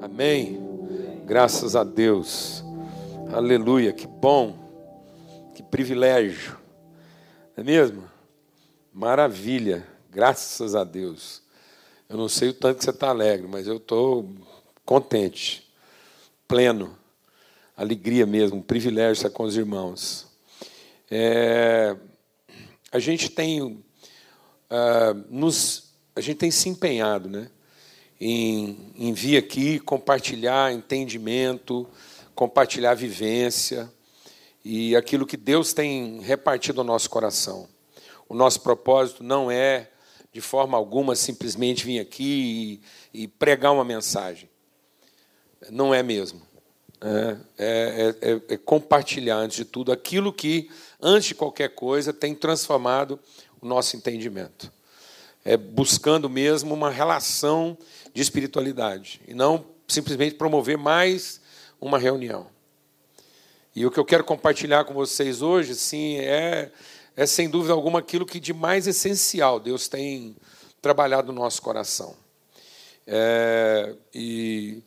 Amém. Graças a Deus. Aleluia. Que bom. Que privilégio. Não é mesmo? Maravilha. Graças a Deus. Eu não sei o tanto que você está alegre, mas eu estou contente, pleno, alegria mesmo, um privilégio estar com os irmãos. É, a gente tem uh, nos, a gente tem se empenhado, né, em, em vir aqui compartilhar entendimento, compartilhar vivência e aquilo que Deus tem repartido ao nosso coração. O nosso propósito não é de forma alguma simplesmente vir aqui e, e pregar uma mensagem. Não é mesmo. É, é, é, é, compartilhar, antes de tudo, aquilo que, antes de qualquer coisa, tem transformado o nosso entendimento. É buscando mesmo uma relação de espiritualidade e não simplesmente promover mais uma reunião. E o que eu quero compartilhar com vocês hoje, sim, é é sem dúvida alguma aquilo que de mais essencial Deus tem trabalhado no nosso coração. É, e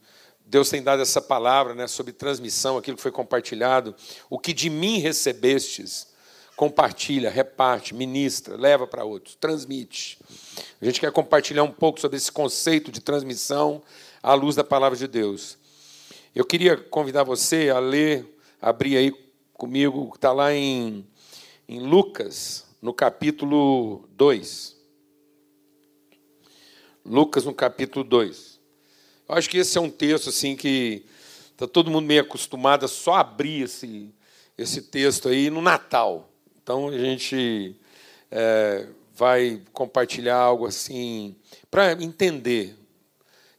Deus tem dado essa palavra né, sobre transmissão, aquilo que foi compartilhado. O que de mim recebestes, compartilha, reparte, ministra, leva para outros, transmite. A gente quer compartilhar um pouco sobre esse conceito de transmissão à luz da palavra de Deus. Eu queria convidar você a ler, abrir aí comigo, está lá em em Lucas, no capítulo 2. Lucas, no capítulo 2. Eu acho que esse é um texto assim que está todo mundo meio acostumado a só abrir esse, esse texto aí no Natal. Então a gente é, vai compartilhar algo assim para entender,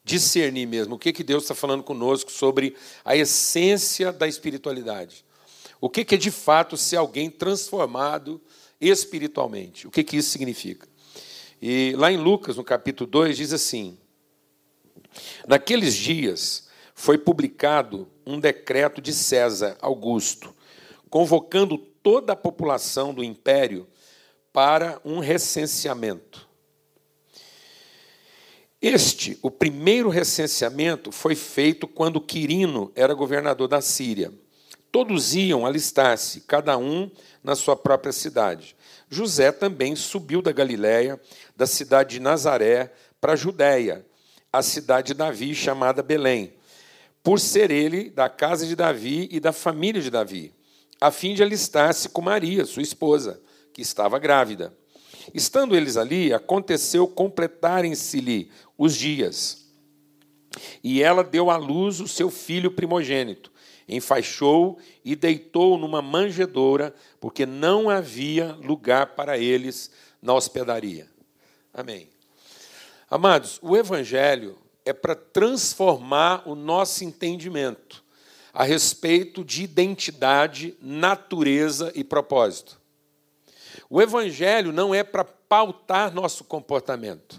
discernir mesmo o que, que Deus está falando conosco sobre a essência da espiritualidade. O que é de fato ser alguém transformado espiritualmente? O que, que isso significa? E lá em Lucas, no capítulo 2, diz assim: Naqueles dias foi publicado um decreto de César Augusto, convocando toda a população do império para um recenseamento. Este, o primeiro recenseamento, foi feito quando Quirino era governador da Síria. Todos iam alistar-se, cada um na sua própria cidade. José também subiu da Galiléia, da cidade de Nazaré, para a Judéia, a cidade de Davi, chamada Belém, por ser ele da casa de Davi e da família de Davi, a fim de alistar-se com Maria, sua esposa, que estava grávida. Estando eles ali, aconteceu completarem-se-lhe os dias. E ela deu à luz o seu filho primogênito enfaixou e deitou numa manjedoura, porque não havia lugar para eles na hospedaria. Amém. Amados, o Evangelho é para transformar o nosso entendimento a respeito de identidade, natureza e propósito. O Evangelho não é para pautar nosso comportamento.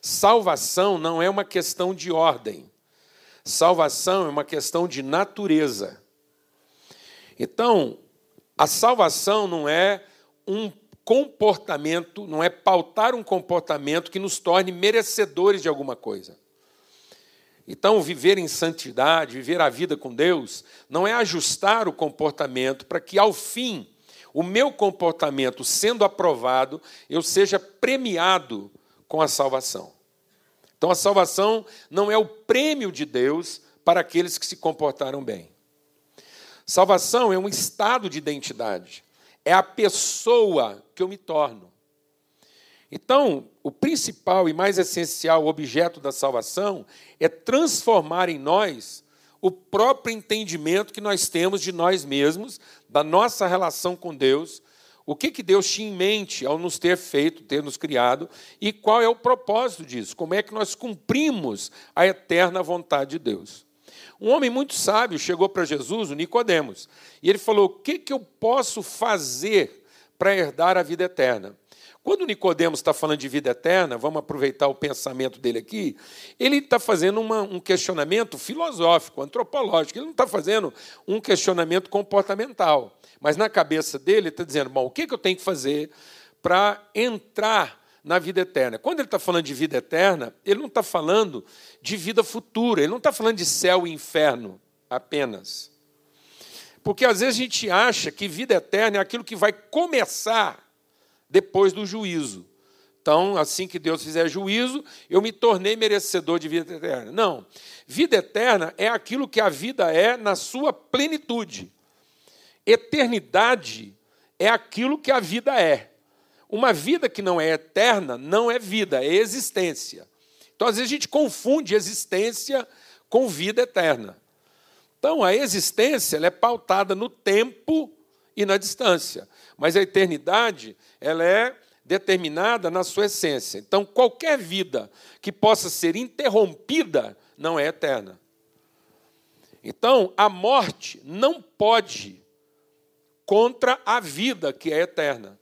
Salvação não é uma questão de ordem. Salvação é uma questão de natureza. Então, a salvação não é um comportamento, não é pautar um comportamento que nos torne merecedores de alguma coisa. Então, viver em santidade, viver a vida com Deus, não é ajustar o comportamento para que, ao fim, o meu comportamento sendo aprovado, eu seja premiado com a salvação. Então a salvação não é o prêmio de Deus para aqueles que se comportaram bem. Salvação é um estado de identidade, é a pessoa que eu me torno. Então, o principal e mais essencial objeto da salvação é transformar em nós o próprio entendimento que nós temos de nós mesmos, da nossa relação com Deus o que, que Deus tinha em mente ao nos ter feito, ter nos criado, e qual é o propósito disso? Como é que nós cumprimos a eterna vontade de Deus? Um homem muito sábio chegou para Jesus, o Nicodemos, e ele falou: O que, que eu posso fazer para herdar a vida eterna? Quando Nicodemos está falando de vida eterna, vamos aproveitar o pensamento dele aqui, ele está fazendo uma, um questionamento filosófico, antropológico, ele não está fazendo um questionamento comportamental. Mas na cabeça dele, ele está dizendo: bom, o que, que eu tenho que fazer para entrar na vida eterna. Quando ele está falando de vida eterna, ele não está falando de vida futura, ele não está falando de céu e inferno apenas. Porque às vezes a gente acha que vida eterna é aquilo que vai começar depois do juízo. Então, assim que Deus fizer juízo, eu me tornei merecedor de vida eterna. Não. Vida eterna é aquilo que a vida é na sua plenitude. Eternidade é aquilo que a vida é. Uma vida que não é eterna não é vida, é existência. Então, às vezes, a gente confunde existência com vida eterna. Então, a existência é pautada no tempo e na distância, mas a eternidade ela é determinada na sua essência. Então, qualquer vida que possa ser interrompida não é eterna. Então, a morte não pode contra a vida que é eterna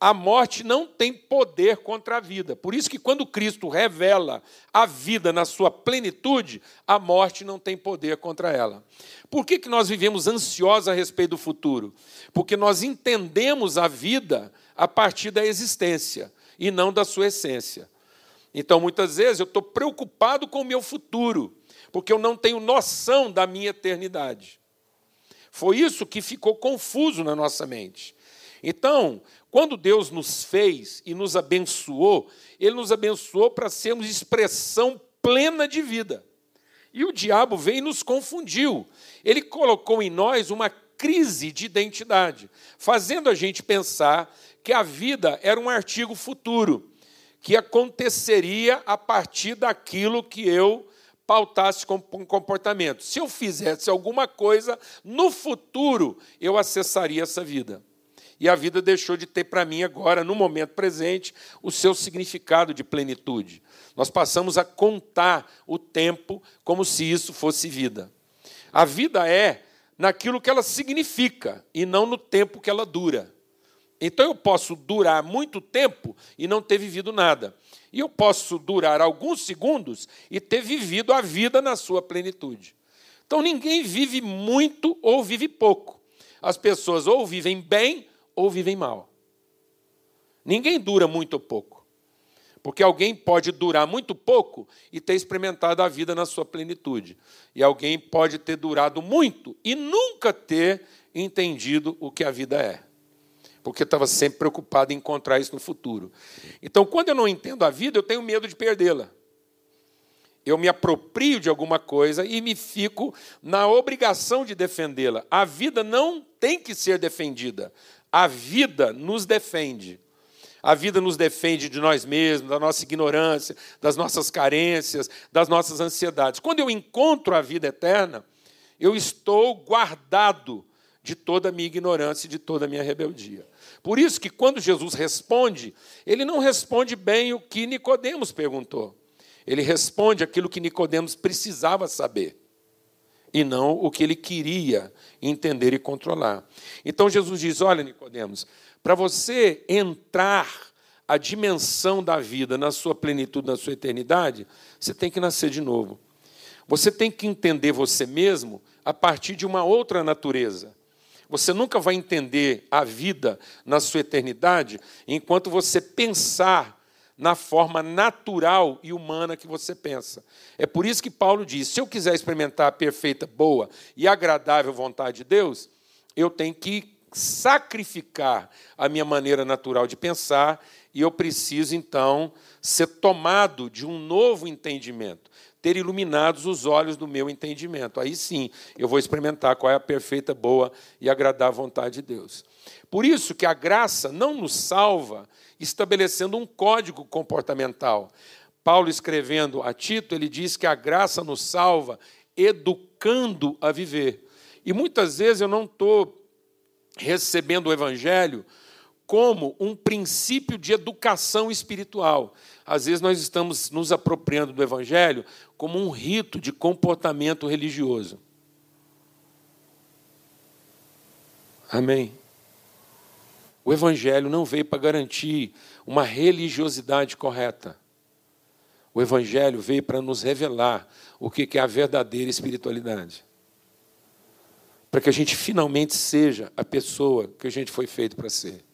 a morte não tem poder contra a vida. Por isso que quando Cristo revela a vida na sua plenitude, a morte não tem poder contra ela. Por que, que nós vivemos ansiosos a respeito do futuro? Porque nós entendemos a vida a partir da existência e não da sua essência. Então, muitas vezes, eu estou preocupado com o meu futuro, porque eu não tenho noção da minha eternidade. Foi isso que ficou confuso na nossa mente. Então, quando Deus nos fez e nos abençoou, Ele nos abençoou para sermos expressão plena de vida. E o diabo veio e nos confundiu. Ele colocou em nós uma crise de identidade, fazendo a gente pensar que a vida era um artigo futuro, que aconteceria a partir daquilo que eu pautasse com comportamento. Se eu fizesse alguma coisa, no futuro eu acessaria essa vida e a vida deixou de ter para mim agora, no momento presente, o seu significado de plenitude. Nós passamos a contar o tempo como se isso fosse vida. A vida é naquilo que ela significa e não no tempo que ela dura. Então eu posso durar muito tempo e não ter vivido nada. E eu posso durar alguns segundos e ter vivido a vida na sua plenitude. Então ninguém vive muito ou vive pouco. As pessoas ou vivem bem ou vivem mal. Ninguém dura muito ou pouco. Porque alguém pode durar muito pouco e ter experimentado a vida na sua plenitude. E alguém pode ter durado muito e nunca ter entendido o que a vida é. Porque estava sempre preocupado em encontrar isso no futuro. Então, quando eu não entendo a vida, eu tenho medo de perdê-la. Eu me aproprio de alguma coisa e me fico na obrigação de defendê-la. A vida não tem que ser defendida. A vida nos defende. A vida nos defende de nós mesmos, da nossa ignorância, das nossas carências, das nossas ansiedades. Quando eu encontro a vida eterna, eu estou guardado de toda a minha ignorância e de toda a minha rebeldia. Por isso que quando Jesus responde, ele não responde bem o que Nicodemos perguntou. Ele responde aquilo que Nicodemos precisava saber e não o que ele queria entender e controlar. Então Jesus diz: Olha, Nicodemos, para você entrar a dimensão da vida na sua plenitude, na sua eternidade, você tem que nascer de novo. Você tem que entender você mesmo a partir de uma outra natureza. Você nunca vai entender a vida na sua eternidade enquanto você pensar na forma natural e humana que você pensa. É por isso que Paulo diz: se eu quiser experimentar a perfeita, boa e agradável vontade de Deus, eu tenho que sacrificar a minha maneira natural de pensar e eu preciso então ser tomado de um novo entendimento, ter iluminados os olhos do meu entendimento. Aí sim, eu vou experimentar qual é a perfeita, boa e agradável vontade de Deus. Por isso que a graça não nos salva estabelecendo um código comportamental. Paulo, escrevendo a Tito, ele diz que a graça nos salva educando a viver. E muitas vezes eu não estou recebendo o Evangelho como um princípio de educação espiritual. Às vezes nós estamos nos apropriando do Evangelho como um rito de comportamento religioso. Amém. O Evangelho não veio para garantir uma religiosidade correta. O Evangelho veio para nos revelar o que é a verdadeira espiritualidade. Para que a gente finalmente seja a pessoa que a gente foi feito para ser.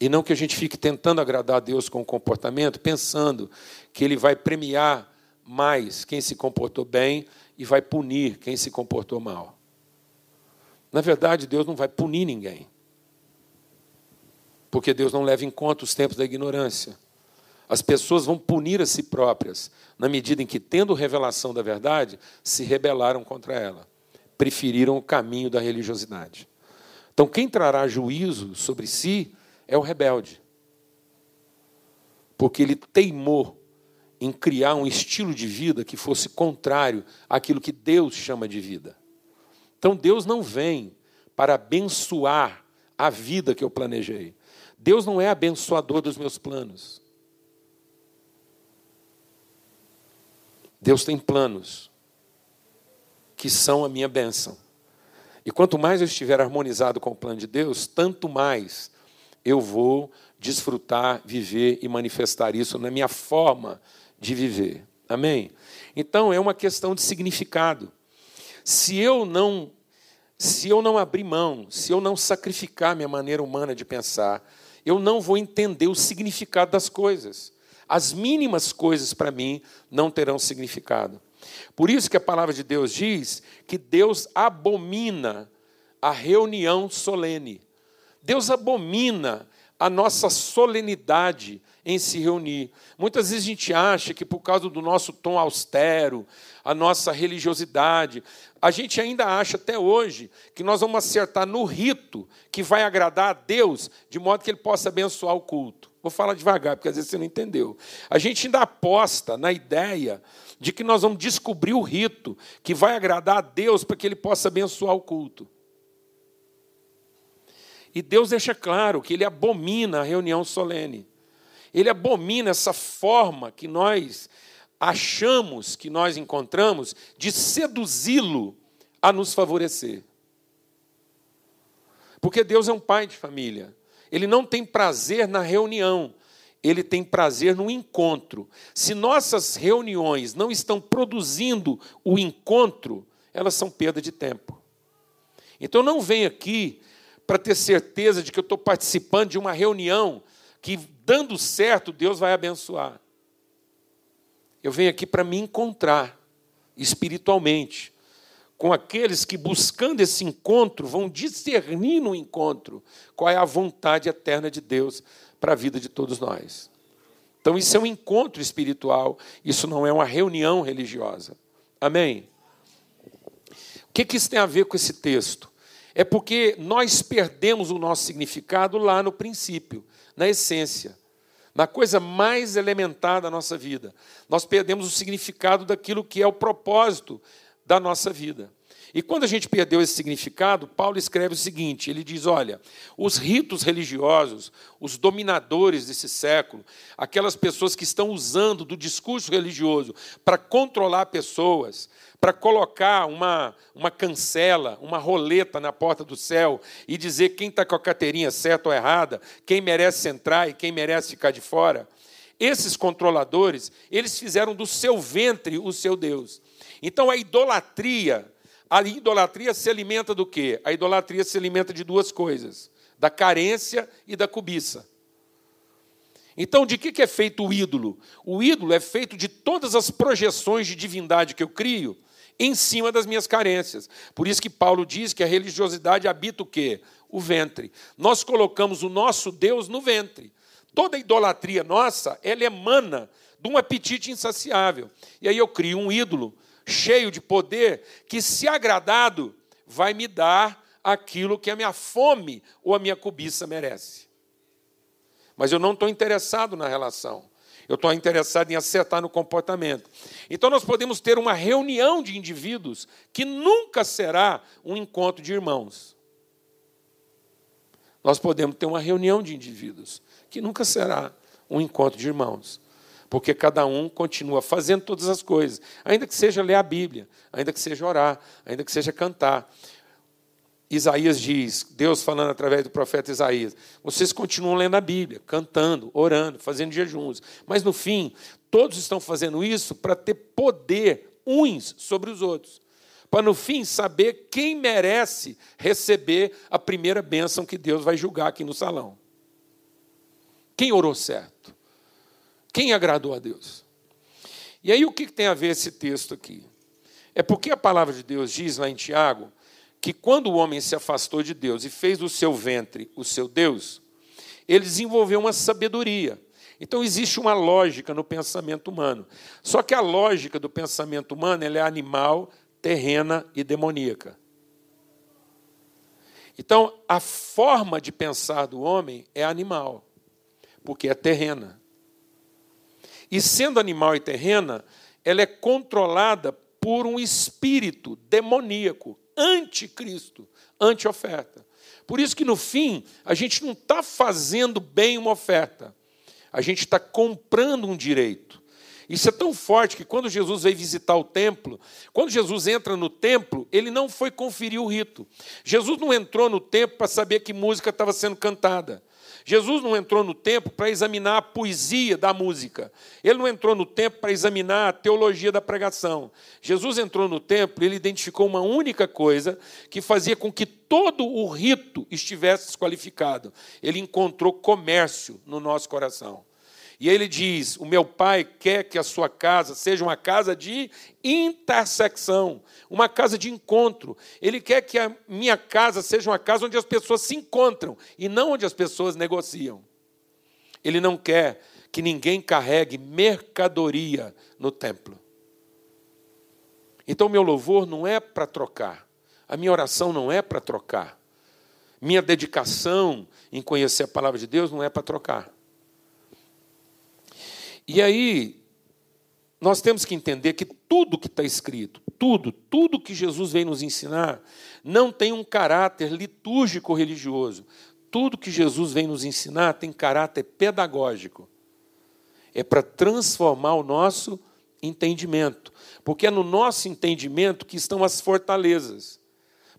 E não que a gente fique tentando agradar a Deus com o comportamento, pensando que Ele vai premiar mais quem se comportou bem e vai punir quem se comportou mal. Na verdade, Deus não vai punir ninguém. Porque Deus não leva em conta os tempos da ignorância. As pessoas vão punir a si próprias, na medida em que, tendo revelação da verdade, se rebelaram contra ela, preferiram o caminho da religiosidade. Então, quem trará juízo sobre si é o rebelde. Porque ele teimou em criar um estilo de vida que fosse contrário àquilo que Deus chama de vida. Então Deus não vem para abençoar a vida que eu planejei. Deus não é abençoador dos meus planos. Deus tem planos que são a minha bênção. E quanto mais eu estiver harmonizado com o plano de Deus, tanto mais eu vou desfrutar, viver e manifestar isso na minha forma de viver. Amém? Então é uma questão de significado. Se eu não se eu não abrir mão, se eu não sacrificar minha maneira humana de pensar, eu não vou entender o significado das coisas. As mínimas coisas para mim não terão significado. Por isso que a palavra de Deus diz que Deus abomina a reunião solene. Deus abomina a nossa solenidade em se reunir. Muitas vezes a gente acha que por causa do nosso tom austero, a nossa religiosidade, a gente ainda acha até hoje que nós vamos acertar no rito que vai agradar a Deus, de modo que ele possa abençoar o culto. Vou falar devagar, porque às vezes você não entendeu. A gente ainda aposta na ideia de que nós vamos descobrir o rito que vai agradar a Deus para que ele possa abençoar o culto. E Deus deixa claro que ele abomina a reunião solene. Ele abomina essa forma que nós achamos que nós encontramos de seduzi-lo a nos favorecer. Porque Deus é um pai de família. Ele não tem prazer na reunião, ele tem prazer no encontro. Se nossas reuniões não estão produzindo o encontro, elas são perda de tempo. Então não vem aqui para ter certeza de que eu estou participando de uma reunião que, dando certo, Deus vai abençoar. Eu venho aqui para me encontrar espiritualmente com aqueles que, buscando esse encontro, vão discernir no encontro qual é a vontade eterna de Deus para a vida de todos nós. Então, isso é um encontro espiritual, isso não é uma reunião religiosa. Amém? O que, que isso tem a ver com esse texto? É porque nós perdemos o nosso significado lá no princípio, na essência, na coisa mais elementar da nossa vida. Nós perdemos o significado daquilo que é o propósito da nossa vida. E quando a gente perdeu esse significado, Paulo escreve o seguinte: ele diz, olha, os ritos religiosos, os dominadores desse século, aquelas pessoas que estão usando do discurso religioso para controlar pessoas, para colocar uma, uma cancela, uma roleta na porta do céu e dizer quem está com a carteirinha certa ou errada, quem merece entrar e quem merece ficar de fora. Esses controladores, eles fizeram do seu ventre o seu Deus. Então a idolatria a idolatria se alimenta do quê? A idolatria se alimenta de duas coisas: da carência e da cobiça. Então, de que é feito o ídolo? O ídolo é feito de todas as projeções de divindade que eu crio em cima das minhas carências. Por isso que Paulo diz que a religiosidade habita o quê? O ventre. Nós colocamos o nosso Deus no ventre. Toda idolatria nossa, ela emana de um apetite insaciável. E aí eu crio um ídolo cheio de poder, que, se agradado, vai me dar aquilo que a minha fome ou a minha cobiça merece. Mas eu não estou interessado na relação. Eu estou interessado em acertar no comportamento. Então, nós podemos ter uma reunião de indivíduos que nunca será um encontro de irmãos. Nós podemos ter uma reunião de indivíduos que nunca será um encontro de irmãos porque cada um continua fazendo todas as coisas, ainda que seja ler a Bíblia, ainda que seja orar, ainda que seja cantar. Isaías diz, Deus falando através do profeta Isaías, vocês continuam lendo a Bíblia, cantando, orando, fazendo jejuns, mas no fim, todos estão fazendo isso para ter poder uns sobre os outros, para no fim saber quem merece receber a primeira bênção que Deus vai julgar aqui no salão. Quem orou certo? Quem agradou a Deus? E aí o que tem a ver esse texto aqui? É porque a palavra de Deus diz lá em Tiago que quando o homem se afastou de Deus e fez do seu ventre o seu Deus, ele desenvolveu uma sabedoria. Então existe uma lógica no pensamento humano. Só que a lógica do pensamento humano é animal, terrena e demoníaca. Então a forma de pensar do homem é animal, porque é terrena. E sendo animal e terrena, ela é controlada por um espírito demoníaco, anticristo, anti-oferta. Por isso que no fim, a gente não está fazendo bem uma oferta, a gente está comprando um direito. Isso é tão forte que quando Jesus veio visitar o templo, quando Jesus entra no templo, ele não foi conferir o rito. Jesus não entrou no templo para saber que música estava sendo cantada. Jesus não entrou no templo para examinar a poesia da música. Ele não entrou no templo para examinar a teologia da pregação. Jesus entrou no templo e ele identificou uma única coisa que fazia com que todo o rito estivesse desqualificado. Ele encontrou comércio no nosso coração. E ele diz: O meu pai quer que a sua casa seja uma casa de intersecção, uma casa de encontro. Ele quer que a minha casa seja uma casa onde as pessoas se encontram e não onde as pessoas negociam. Ele não quer que ninguém carregue mercadoria no templo. Então, meu louvor não é para trocar, a minha oração não é para trocar, minha dedicação em conhecer a palavra de Deus não é para trocar. E aí, nós temos que entender que tudo que está escrito, tudo, tudo que Jesus vem nos ensinar, não tem um caráter litúrgico religioso. Tudo que Jesus vem nos ensinar tem caráter pedagógico. É para transformar o nosso entendimento, porque é no nosso entendimento que estão as fortalezas.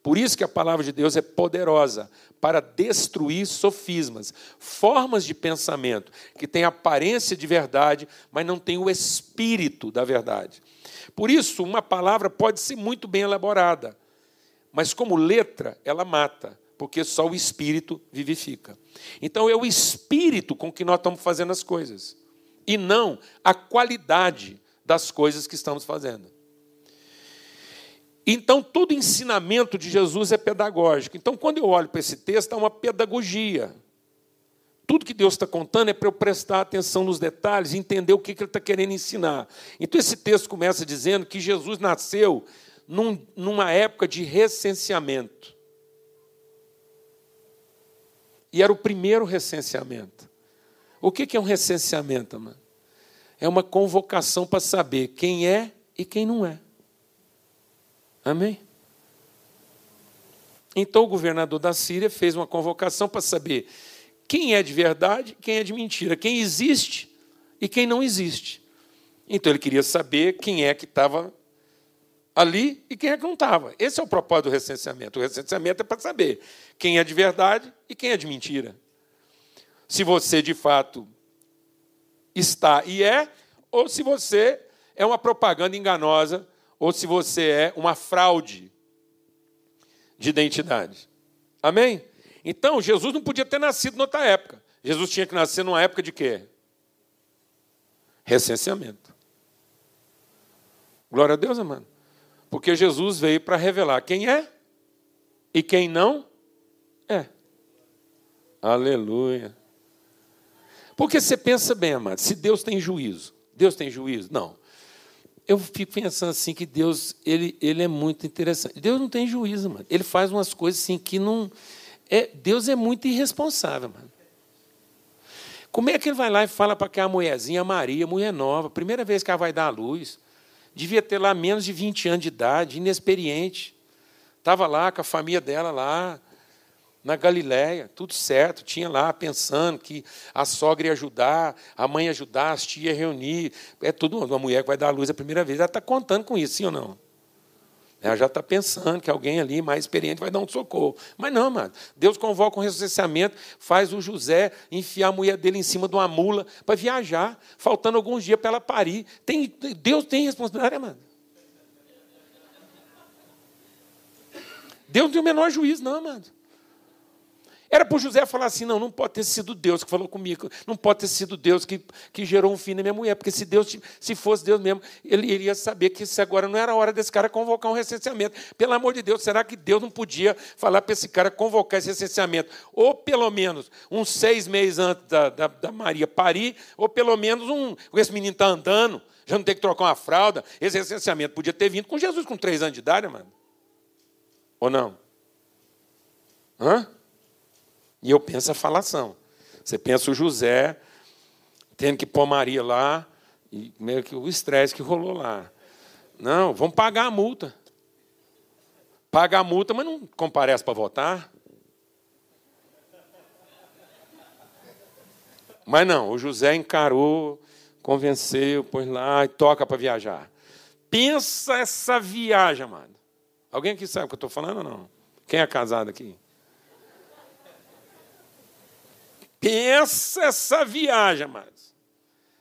Por isso que a palavra de Deus é poderosa para destruir sofismas, formas de pensamento que têm aparência de verdade, mas não têm o espírito da verdade. Por isso, uma palavra pode ser muito bem elaborada, mas como letra, ela mata, porque só o espírito vivifica. Então é o espírito com que nós estamos fazendo as coisas, e não a qualidade das coisas que estamos fazendo. Então, todo ensinamento de Jesus é pedagógico. Então, quando eu olho para esse texto, há uma pedagogia. Tudo que Deus está contando é para eu prestar atenção nos detalhes e entender o que Ele está querendo ensinar. Então, esse texto começa dizendo que Jesus nasceu num, numa época de recenseamento. E era o primeiro recenseamento. O que é um recenseamento, mano? É uma convocação para saber quem é e quem não é. Amém? Então o governador da Síria fez uma convocação para saber quem é de verdade, quem é de mentira, quem existe e quem não existe. Então ele queria saber quem é que estava ali e quem é que não estava. Esse é o propósito do recenseamento. O recenseamento é para saber quem é de verdade e quem é de mentira. Se você de fato está e é, ou se você é uma propaganda enganosa ou se você é uma fraude de identidade. Amém? Então, Jesus não podia ter nascido noutra época. Jesus tinha que nascer numa época de quê? Recenseamento. Glória a Deus, amado. Porque Jesus veio para revelar quem é e quem não é. Aleluia. Porque você pensa bem, amado, se Deus tem juízo, Deus tem juízo? Não eu fico pensando assim que Deus ele, ele é muito interessante. Deus não tem juízo, mano. Ele faz umas coisas assim que não. É, Deus é muito irresponsável, mano. Como é que ele vai lá e fala para aquela mulherzinha, Maria, mulher nova, primeira vez que ela vai dar à luz, devia ter lá menos de 20 anos de idade, inexperiente. Estava lá com a família dela lá, na Galiléia, tudo certo, tinha lá pensando que a sogra ia ajudar, a mãe ia ajudar, as tias reunir. É tudo uma mulher que vai dar a luz a primeira vez. Ela está contando com isso, sim ou não? Ela já está pensando que alguém ali mais experiente vai dar um socorro. Mas não, mano. Deus convoca um recenseamento, faz o José enfiar a mulher dele em cima de uma mula para viajar, faltando alguns dias para ela parir. Tem, Deus tem responsabilidade, mano. Deus não tem o menor juízo, não, mano. Era para o José falar assim: não, não pode ter sido Deus que falou comigo, não pode ter sido Deus que, que gerou um filho na minha mulher, porque se Deus, se fosse Deus mesmo, ele iria saber que isso agora não era hora desse cara convocar um recenseamento. Pelo amor de Deus, será que Deus não podia falar para esse cara convocar esse recenseamento? Ou pelo menos uns seis meses antes da, da, da Maria parir, ou pelo menos um. Esse menino está andando, já não tem que trocar uma fralda. Esse recenseamento podia ter vindo com Jesus com três anos de idade, mano. Ou não? Hã? E eu penso a falação. Você pensa o José tendo que pôr Maria lá, e meio que o estresse que rolou lá. Não, vamos pagar a multa. Paga a multa, mas não comparece para votar. Mas não, o José encarou, convenceu, pôs lá e toca para viajar. Pensa essa viagem, amado. Alguém aqui sabe o que eu estou falando ou não? Quem é casado aqui? Pensa essa viagem, amados.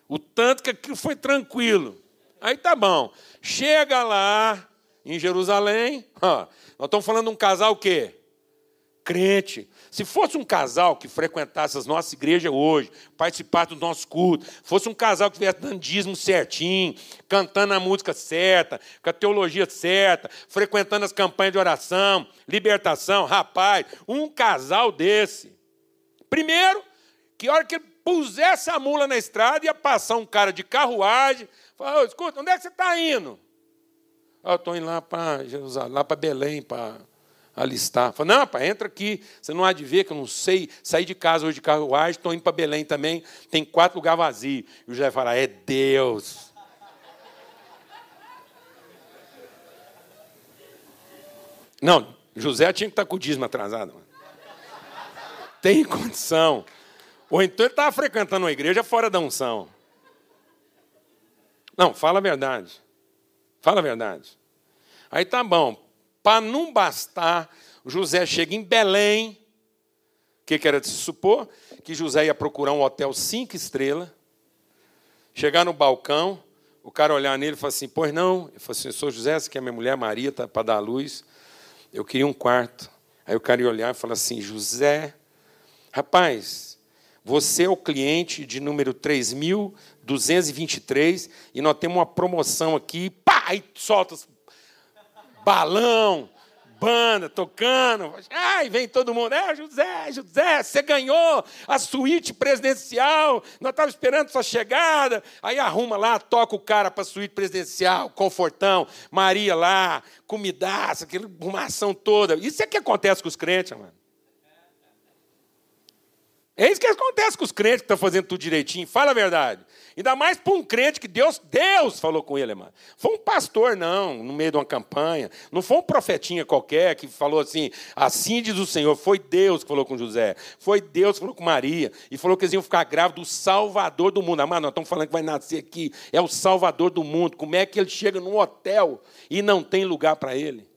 O tanto que aquilo foi tranquilo. Aí tá bom. Chega lá em Jerusalém. Ó, nós estamos falando de um casal o quê? Crente. Se fosse um casal que frequentasse as nossas igrejas hoje, participasse do nosso culto, fosse um casal que tivesse dando dízimo certinho, cantando a música certa, com a teologia certa, frequentando as campanhas de oração, libertação, rapaz, um casal desse. Primeiro, que hora que ele pusesse a mula na estrada, ia passar um cara de carruagem, falar, escuta, onde é que você está indo? Ah, estou indo lá para Jerusalém, lá para Belém, para alistar. Falei, não, pai, entra aqui. Você não há de ver que eu não sei. Saí de casa hoje de carruagem, estou indo para Belém também. Tem quatro lugares vazios. E o José fala, é Deus. Não, José tinha que estar com o dízimo atrasado. Mano. Tem condição. Ou então ele estava frequentando uma igreja fora da unção. Não, fala a verdade. Fala a verdade. Aí tá bom. Para não bastar, José chega em Belém. O que, que era de se supor? Que José ia procurar um hotel cinco estrelas. Chegar no balcão, o cara olhar nele e falar assim: Pois não. Ele falou assim: Sou José, essa aqui é minha mulher Maria, tá para dar luz. Eu queria um quarto. Aí o cara ia olhar e falar assim: José, rapaz, você é o cliente de número 3.223 e nós temos uma promoção aqui, pá, e solta balão, banda tocando. Ai, vem todo mundo. É, José, José, você ganhou a suíte presidencial. Nós estávamos esperando sua chegada. Aí arruma lá, toca o cara para a suíte presidencial, confortão, Maria lá, comidaça, aquela arrumação toda. Isso é que acontece com os crentes, mano. É isso que acontece com os crentes que estão fazendo tudo direitinho. Fala a verdade. Ainda mais para um crente que Deus, Deus falou com ele, mano. Foi um pastor, não, no meio de uma campanha. Não foi um profetinha qualquer que falou assim, assim diz o Senhor. Foi Deus que falou com José. Foi Deus que falou com Maria. E falou que eles iam ficar grávidos do Salvador do mundo. Amado, nós estamos falando que vai nascer aqui. É o Salvador do mundo. Como é que ele chega num hotel e não tem lugar para ele?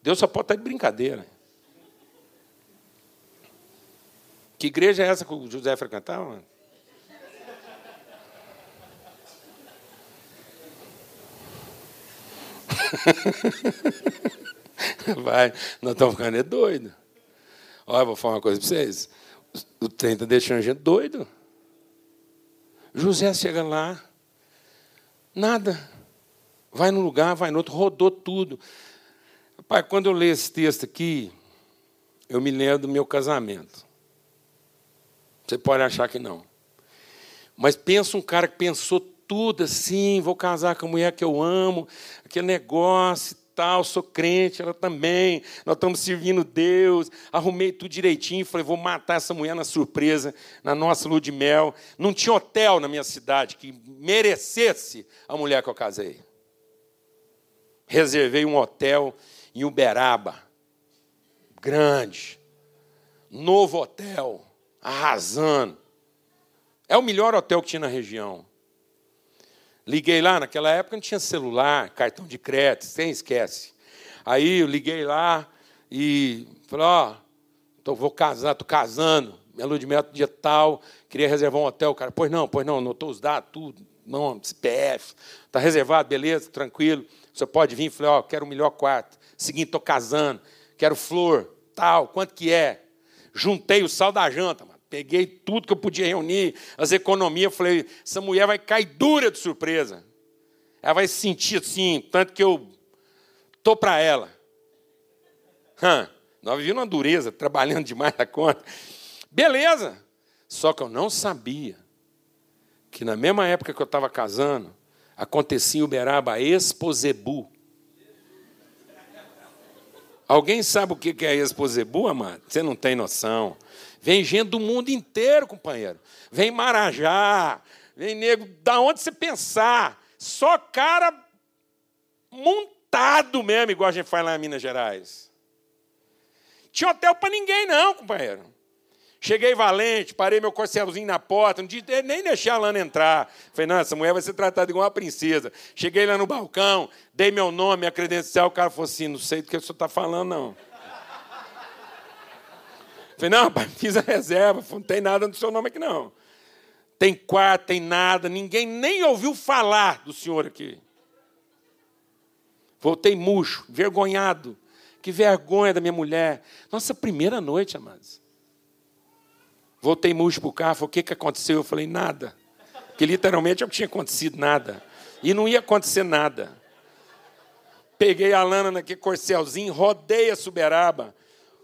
Deus só pode estar de brincadeira. Que igreja é essa que o José frequentava? Vai, nós estamos ficando é doido. Olha, vou falar uma coisa para vocês. O trem está deixando a gente doido. José chega lá, nada. Vai num lugar, vai no outro, rodou tudo. Pai, quando eu leio esse texto aqui, eu me lembro do meu casamento. Você pode achar que não. Mas pensa um cara que pensou tudo assim, vou casar com a mulher que eu amo, aquele negócio e tal, sou crente, ela também, nós estamos servindo Deus, arrumei tudo direitinho, falei, vou matar essa mulher na surpresa, na nossa lua de mel. Não tinha hotel na minha cidade que merecesse a mulher que eu casei. Reservei um hotel em Uberaba, grande, novo hotel arrasando. É o melhor hotel que tinha na região. Liguei lá, naquela época não tinha celular, cartão de crédito, sem esquece. Aí eu liguei lá e falei, ó, oh, vou casar, estou casando, minha lua de mel dia tal, queria reservar um hotel. O cara, pois não, pois não, anotou os dados, tudo, não, CPF, está reservado, beleza, tranquilo. Você pode vir, falei, ó, quero o melhor quarto. Seguinte, estou casando, quero flor, Tal, quanto que é? Juntei o sal da janta. Peguei tudo que eu podia reunir, as economias, falei, essa mulher vai cair dura de surpresa. Ela vai se sentir assim, tanto que eu tô para ela. Hã, nós vivíamos uma dureza, trabalhando demais da conta. Beleza. Só que eu não sabia que na mesma época que eu estava casando, acontecia em Uberaba a Exposebu. Alguém sabe o que é Exposebu, amado? Você não tem noção. Vem gente do mundo inteiro, companheiro. Vem Marajá, vem nego, da onde você pensar. Só cara montado mesmo, igual a gente faz lá em Minas Gerais. Tinha hotel para ninguém, não, companheiro. Cheguei valente, parei meu corcelzinho na porta, não disse, nem deixei a Lana entrar. Falei, não, essa mulher vai ser tratada igual uma princesa. Cheguei lá no balcão, dei meu nome, minha credencial, o cara falou assim, não sei do que o senhor está falando, não. Falei, não, pai, fiz a reserva, não tem nada no seu nome aqui, não. Tem quarto, tem nada, ninguém nem ouviu falar do senhor aqui. Voltei murcho, vergonhado. Que vergonha da minha mulher. Nossa primeira noite, amados. Voltei murcho para o carro, falei, o que, que aconteceu? Eu falei, nada. Porque literalmente não tinha acontecido nada. E não ia acontecer nada. Peguei a lana naquele corcelzinho, rodei a Suberaba.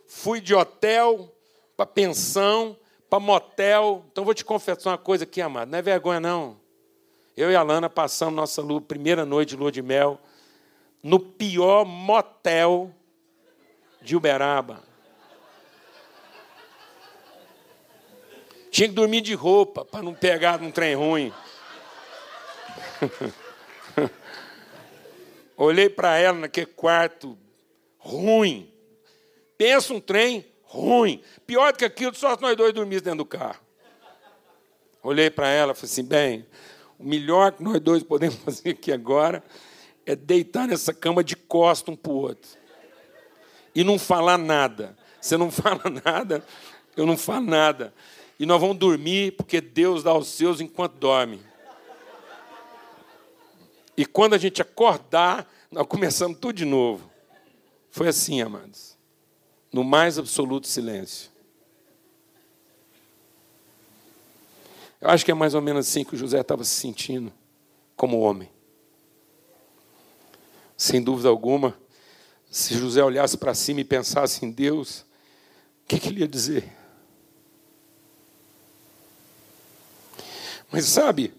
Fui de hotel para pensão, para motel. Então vou te confessar uma coisa aqui, amado. Não é vergonha, não. Eu e a Lana passamos nossa lua, primeira noite de lua de mel no pior motel de Uberaba. Tinha que dormir de roupa para não pegar num trem ruim. Olhei para ela naquele quarto ruim. Pensa um trem ruim. Pior do que aquilo, só nós dois dormíamos dentro do carro. Olhei para ela e falei assim: bem, o melhor que nós dois podemos fazer aqui agora é deitar nessa cama de costa um para o outro. E não falar nada. Você não fala nada, eu não falo nada e nós vamos dormir porque Deus dá aos seus enquanto dorme. E quando a gente acordar, nós começamos tudo de novo. Foi assim, amados. No mais absoluto silêncio. Eu acho que é mais ou menos assim que o José estava se sentindo como homem. Sem dúvida alguma, se José olhasse para cima e pensasse em Deus, o que, que ele ia dizer? Mas sabe,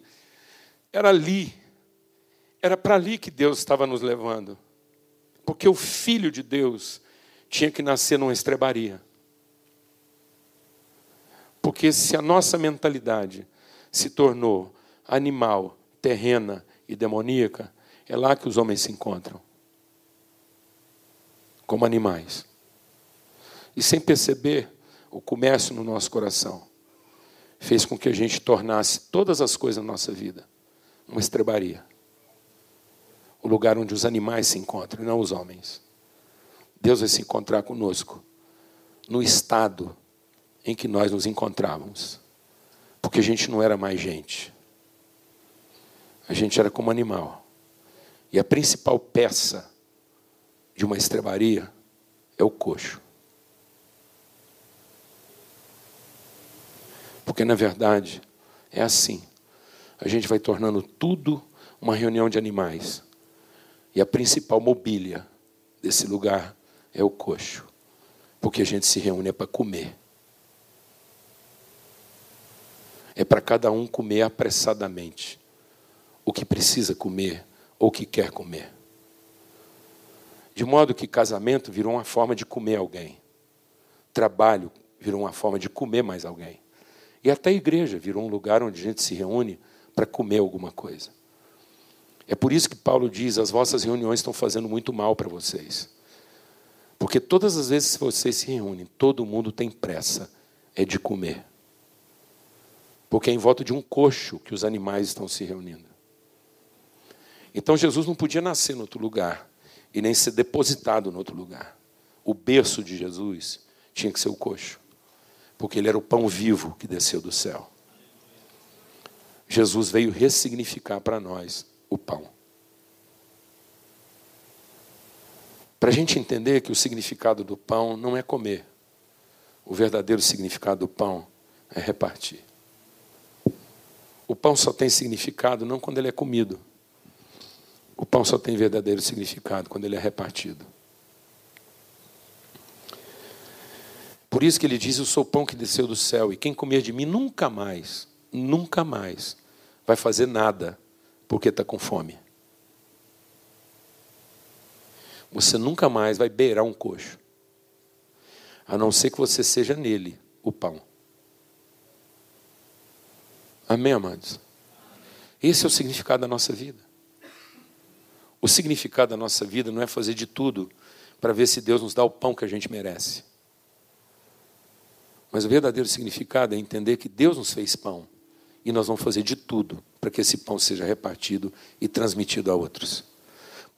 era ali, era para ali que Deus estava nos levando. Porque o filho de Deus tinha que nascer numa estrebaria. Porque se a nossa mentalidade se tornou animal, terrena e demoníaca, é lá que os homens se encontram como animais. E sem perceber, o comércio no nosso coração fez com que a gente tornasse todas as coisas na nossa vida uma estrebaria. O lugar onde os animais se encontram, não os homens. Deus vai se encontrar conosco no estado em que nós nos encontrávamos. Porque a gente não era mais gente. A gente era como animal. E a principal peça de uma estrebaria é o coxo. Porque, na verdade, é assim. A gente vai tornando tudo uma reunião de animais. E a principal mobília desse lugar é o coxo. Porque a gente se reúne é para comer. É para cada um comer apressadamente o que precisa comer ou o que quer comer. De modo que casamento virou uma forma de comer alguém. Trabalho virou uma forma de comer mais alguém. E até a igreja virou um lugar onde a gente se reúne para comer alguma coisa. É por isso que Paulo diz: as vossas reuniões estão fazendo muito mal para vocês. Porque todas as vezes que vocês se reúnem, todo mundo tem pressa, é de comer. Porque é em volta de um coxo que os animais estão se reunindo. Então Jesus não podia nascer em outro lugar e nem ser depositado em outro lugar. O berço de Jesus tinha que ser o coxo porque ele era o pão vivo que desceu do céu. Jesus veio ressignificar para nós o pão. Para a gente entender que o significado do pão não é comer, o verdadeiro significado do pão é repartir. O pão só tem significado não quando ele é comido. O pão só tem verdadeiro significado quando ele é repartido. Por isso que ele diz: Eu sou o pão que desceu do céu, e quem comer de mim nunca mais, nunca mais vai fazer nada porque está com fome. Você nunca mais vai beirar um coxo, a não ser que você seja nele o pão. Amém, amados? Esse é o significado da nossa vida. O significado da nossa vida não é fazer de tudo para ver se Deus nos dá o pão que a gente merece. Mas o verdadeiro significado é entender que Deus nos fez pão e nós vamos fazer de tudo para que esse pão seja repartido e transmitido a outros.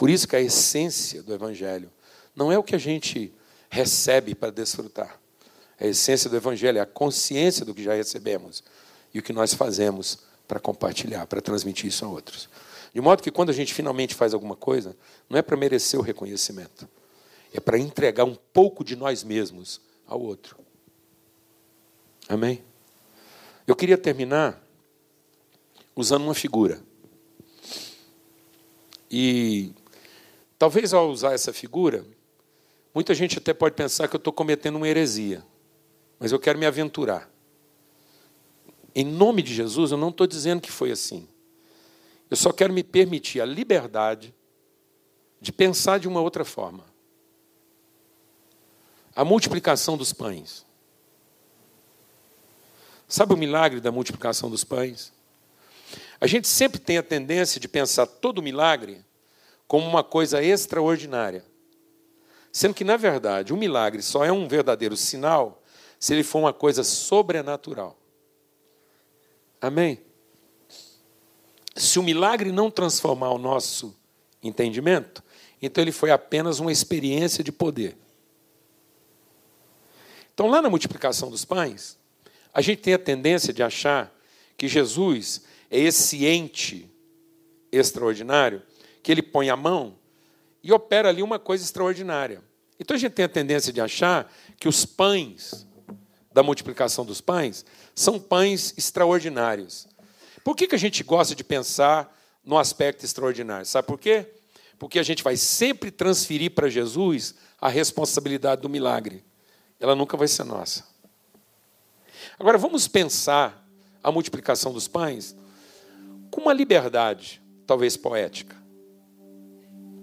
Por isso que a essência do Evangelho não é o que a gente recebe para desfrutar. A essência do Evangelho é a consciência do que já recebemos e o que nós fazemos para compartilhar, para transmitir isso a outros. De modo que quando a gente finalmente faz alguma coisa, não é para merecer o reconhecimento, é para entregar um pouco de nós mesmos ao outro. Amém? Eu queria terminar usando uma figura. E talvez ao usar essa figura, muita gente até pode pensar que eu estou cometendo uma heresia, mas eu quero me aventurar. Em nome de Jesus, eu não estou dizendo que foi assim. Eu só quero me permitir a liberdade de pensar de uma outra forma. A multiplicação dos pães. Sabe o milagre da multiplicação dos pães? A gente sempre tem a tendência de pensar todo milagre como uma coisa extraordinária. Sendo que, na verdade, o milagre só é um verdadeiro sinal se ele for uma coisa sobrenatural. Amém? Se o milagre não transformar o nosso entendimento, então ele foi apenas uma experiência de poder. Então, lá na multiplicação dos pães, a gente tem a tendência de achar que Jesus é esse ente extraordinário, que ele põe a mão e opera ali uma coisa extraordinária. Então a gente tem a tendência de achar que os pães da multiplicação dos pães são pães extraordinários. Por que, que a gente gosta de pensar no aspecto extraordinário? Sabe por quê? Porque a gente vai sempre transferir para Jesus a responsabilidade do milagre. Ela nunca vai ser nossa. Agora vamos pensar a multiplicação dos pães com uma liberdade, talvez poética.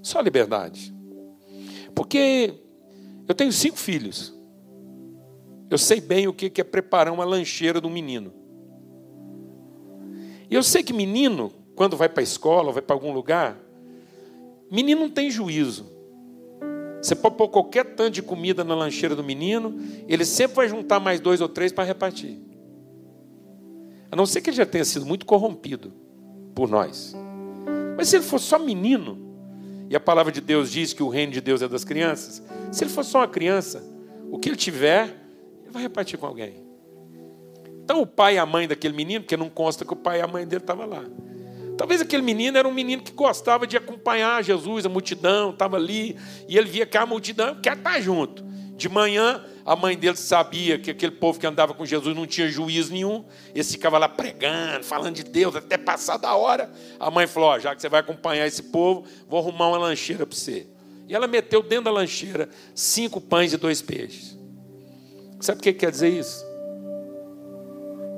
Só liberdade. Porque eu tenho cinco filhos. Eu sei bem o que é preparar uma lancheira do menino. E eu sei que menino, quando vai para a escola ou vai para algum lugar, menino não tem juízo. Você pode pôr qualquer tanto de comida na lancheira do menino, ele sempre vai juntar mais dois ou três para repartir. A não ser que ele já tenha sido muito corrompido por nós. Mas se ele for só menino, e a palavra de Deus diz que o reino de Deus é das crianças, se ele for só uma criança, o que ele tiver, ele vai repartir com alguém. Então o pai e a mãe daquele menino, porque não consta que o pai e a mãe dele estavam lá. Talvez aquele menino era um menino que gostava de acompanhar Jesus, a multidão, estava ali, e ele via que a multidão quer estar junto. De manhã, a mãe dele sabia que aquele povo que andava com Jesus não tinha juízo nenhum, esse ficava lá pregando, falando de Deus, até passar da hora. A mãe falou: oh, já que você vai acompanhar esse povo, vou arrumar uma lancheira para você. E ela meteu dentro da lancheira cinco pães e dois peixes. Sabe o que quer dizer isso?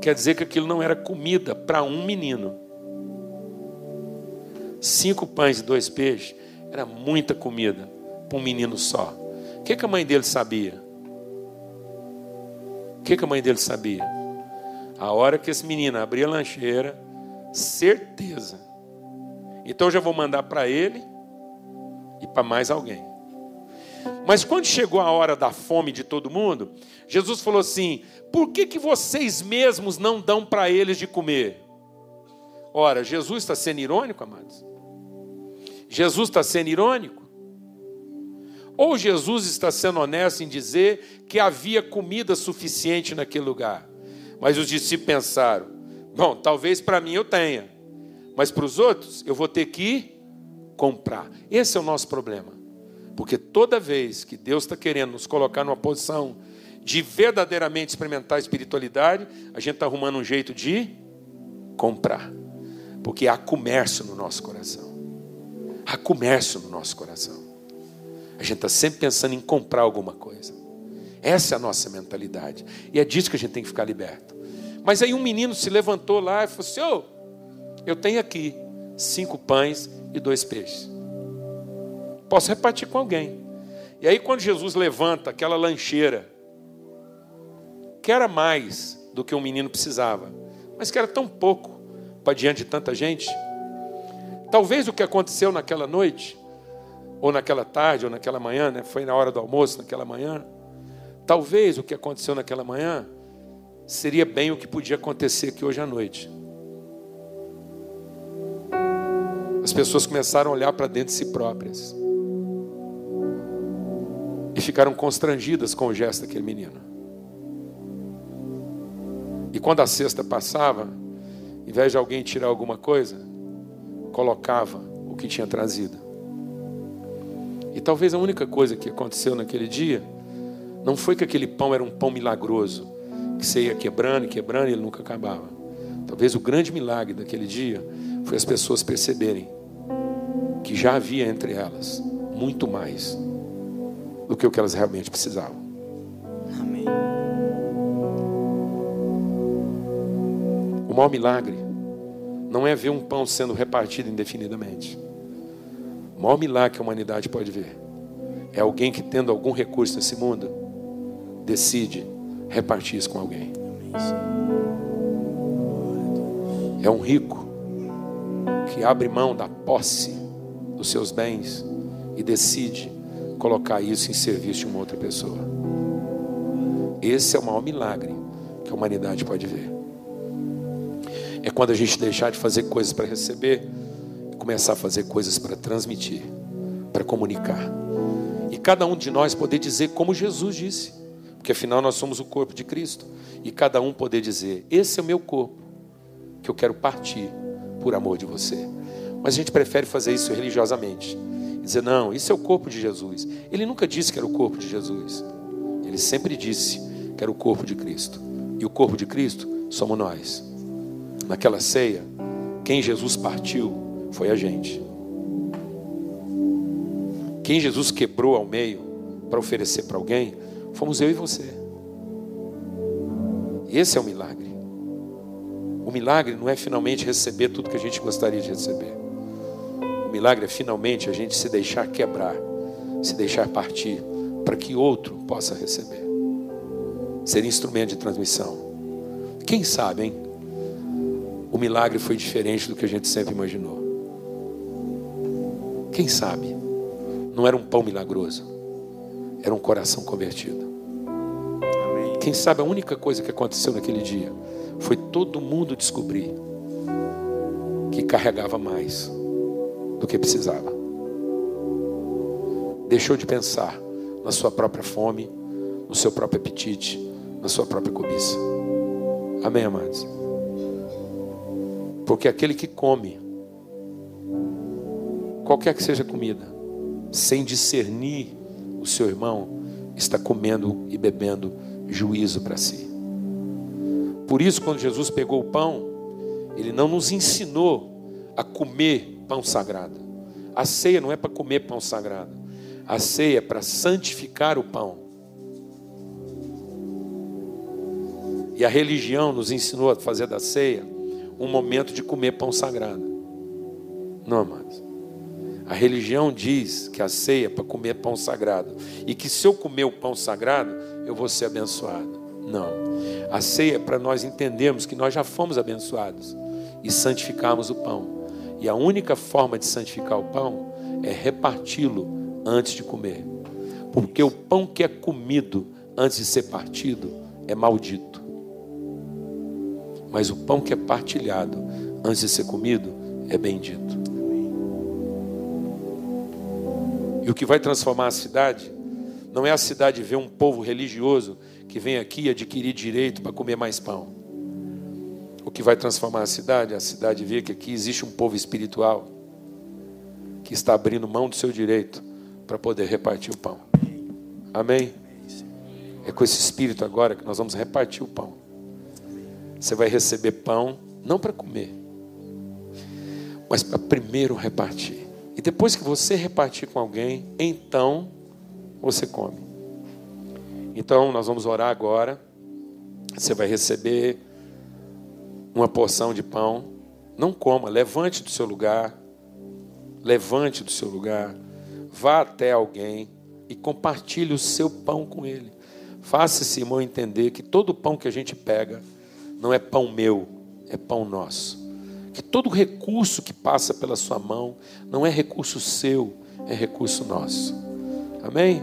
Quer dizer que aquilo não era comida para um menino. Cinco pães e dois peixes era muita comida para um menino só. O que a mãe dele sabia? O que, que a mãe dele sabia? A hora que esse menino abrir a lancheira, certeza. Então eu já vou mandar para ele e para mais alguém. Mas quando chegou a hora da fome de todo mundo, Jesus falou assim: por que, que vocês mesmos não dão para eles de comer? Ora, Jesus está sendo irônico, amados? Jesus está sendo irônico? Ou Jesus está sendo honesto em dizer que havia comida suficiente naquele lugar? Mas os discípulos pensaram: bom, talvez para mim eu tenha, mas para os outros eu vou ter que comprar. Esse é o nosso problema. Porque toda vez que Deus está querendo nos colocar numa posição de verdadeiramente experimentar a espiritualidade, a gente está arrumando um jeito de comprar. Porque há comércio no nosso coração. Há comércio no nosso coração. A gente está sempre pensando em comprar alguma coisa. Essa é a nossa mentalidade. E é disso que a gente tem que ficar liberto. Mas aí um menino se levantou lá e falou assim: oh, eu tenho aqui cinco pães e dois peixes. Posso repartir com alguém. E aí, quando Jesus levanta aquela lancheira, que era mais do que um menino precisava, mas que era tão pouco para diante de tanta gente, talvez o que aconteceu naquela noite, ou naquela tarde, ou naquela manhã, né, foi na hora do almoço, naquela manhã, talvez o que aconteceu naquela manhã seria bem o que podia acontecer aqui hoje à noite. As pessoas começaram a olhar para dentro de si próprias. E ficaram constrangidas com o gesto daquele menino. E quando a cesta passava, em vez de alguém tirar alguma coisa, colocava o que tinha trazido. E talvez a única coisa que aconteceu naquele dia não foi que aquele pão era um pão milagroso, que você ia quebrando e quebrando e ele nunca acabava. Talvez o grande milagre daquele dia foi as pessoas perceberem que já havia entre elas muito mais do que o que elas realmente precisavam. Amém. O maior milagre não é ver um pão sendo repartido indefinidamente. O maior milagre que a humanidade pode ver é alguém que, tendo algum recurso nesse mundo, decide repartir isso com alguém. É um rico que abre mão da posse dos seus bens e decide colocar isso em serviço de uma outra pessoa. Esse é o maior milagre que a humanidade pode ver. É quando a gente deixar de fazer coisas para receber começar a fazer coisas para transmitir, para comunicar. E cada um de nós poder dizer como Jesus disse, porque afinal nós somos o corpo de Cristo, e cada um poder dizer: Esse é o meu corpo, que eu quero partir por amor de você. Mas a gente prefere fazer isso religiosamente. Dizer, não, isso é o corpo de Jesus. Ele nunca disse que era o corpo de Jesus. Ele sempre disse que era o corpo de Cristo. E o corpo de Cristo somos nós. Naquela ceia, quem Jesus partiu foi a gente. Quem Jesus quebrou ao meio para oferecer para alguém, fomos eu e você. Esse é o milagre. O milagre não é finalmente receber tudo que a gente gostaria de receber. O milagre é finalmente a gente se deixar quebrar, se deixar partir, para que outro possa receber. Ser instrumento de transmissão. Quem sabe, hein? O milagre foi diferente do que a gente sempre imaginou. Quem sabe? Não era um pão milagroso, era um coração convertido. Amém. Quem sabe a única coisa que aconteceu naquele dia foi todo mundo descobrir que carregava mais do que precisava. Deixou de pensar na sua própria fome, no seu próprio apetite, na sua própria cobiça. Amém, amados? Porque aquele que come, qualquer que seja a comida, sem discernir o seu irmão, está comendo e bebendo juízo para si. Por isso, quando Jesus pegou o pão, ele não nos ensinou a comer pão sagrado. A ceia não é para comer pão sagrado. A ceia é para santificar o pão. E a religião nos ensinou a fazer da ceia um momento de comer pão sagrado. Não, amados. A religião diz que a ceia é para comer pão sagrado. E que se eu comer o pão sagrado, eu vou ser abençoado. Não. A ceia é para nós entendermos que nós já fomos abençoados e santificarmos o pão. E a única forma de santificar o pão é reparti-lo antes de comer. Porque o pão que é comido antes de ser partido é maldito. Mas o pão que é partilhado antes de ser comido é bendito. E o que vai transformar a cidade não é a cidade ver um povo religioso que vem aqui adquirir direito para comer mais pão. O que vai transformar a cidade? A cidade vê que aqui existe um povo espiritual que está abrindo mão do seu direito para poder repartir o pão. Amém? É com esse espírito agora que nós vamos repartir o pão. Você vai receber pão, não para comer, mas para primeiro repartir. E depois que você repartir com alguém, então você come. Então nós vamos orar agora. Você vai receber uma porção de pão. Não coma, levante do seu lugar. Levante do seu lugar. Vá até alguém e compartilhe o seu pão com ele. Faça esse irmão entender que todo pão que a gente pega não é pão meu, é pão nosso. Que todo recurso que passa pela sua mão não é recurso seu, é recurso nosso. Amém?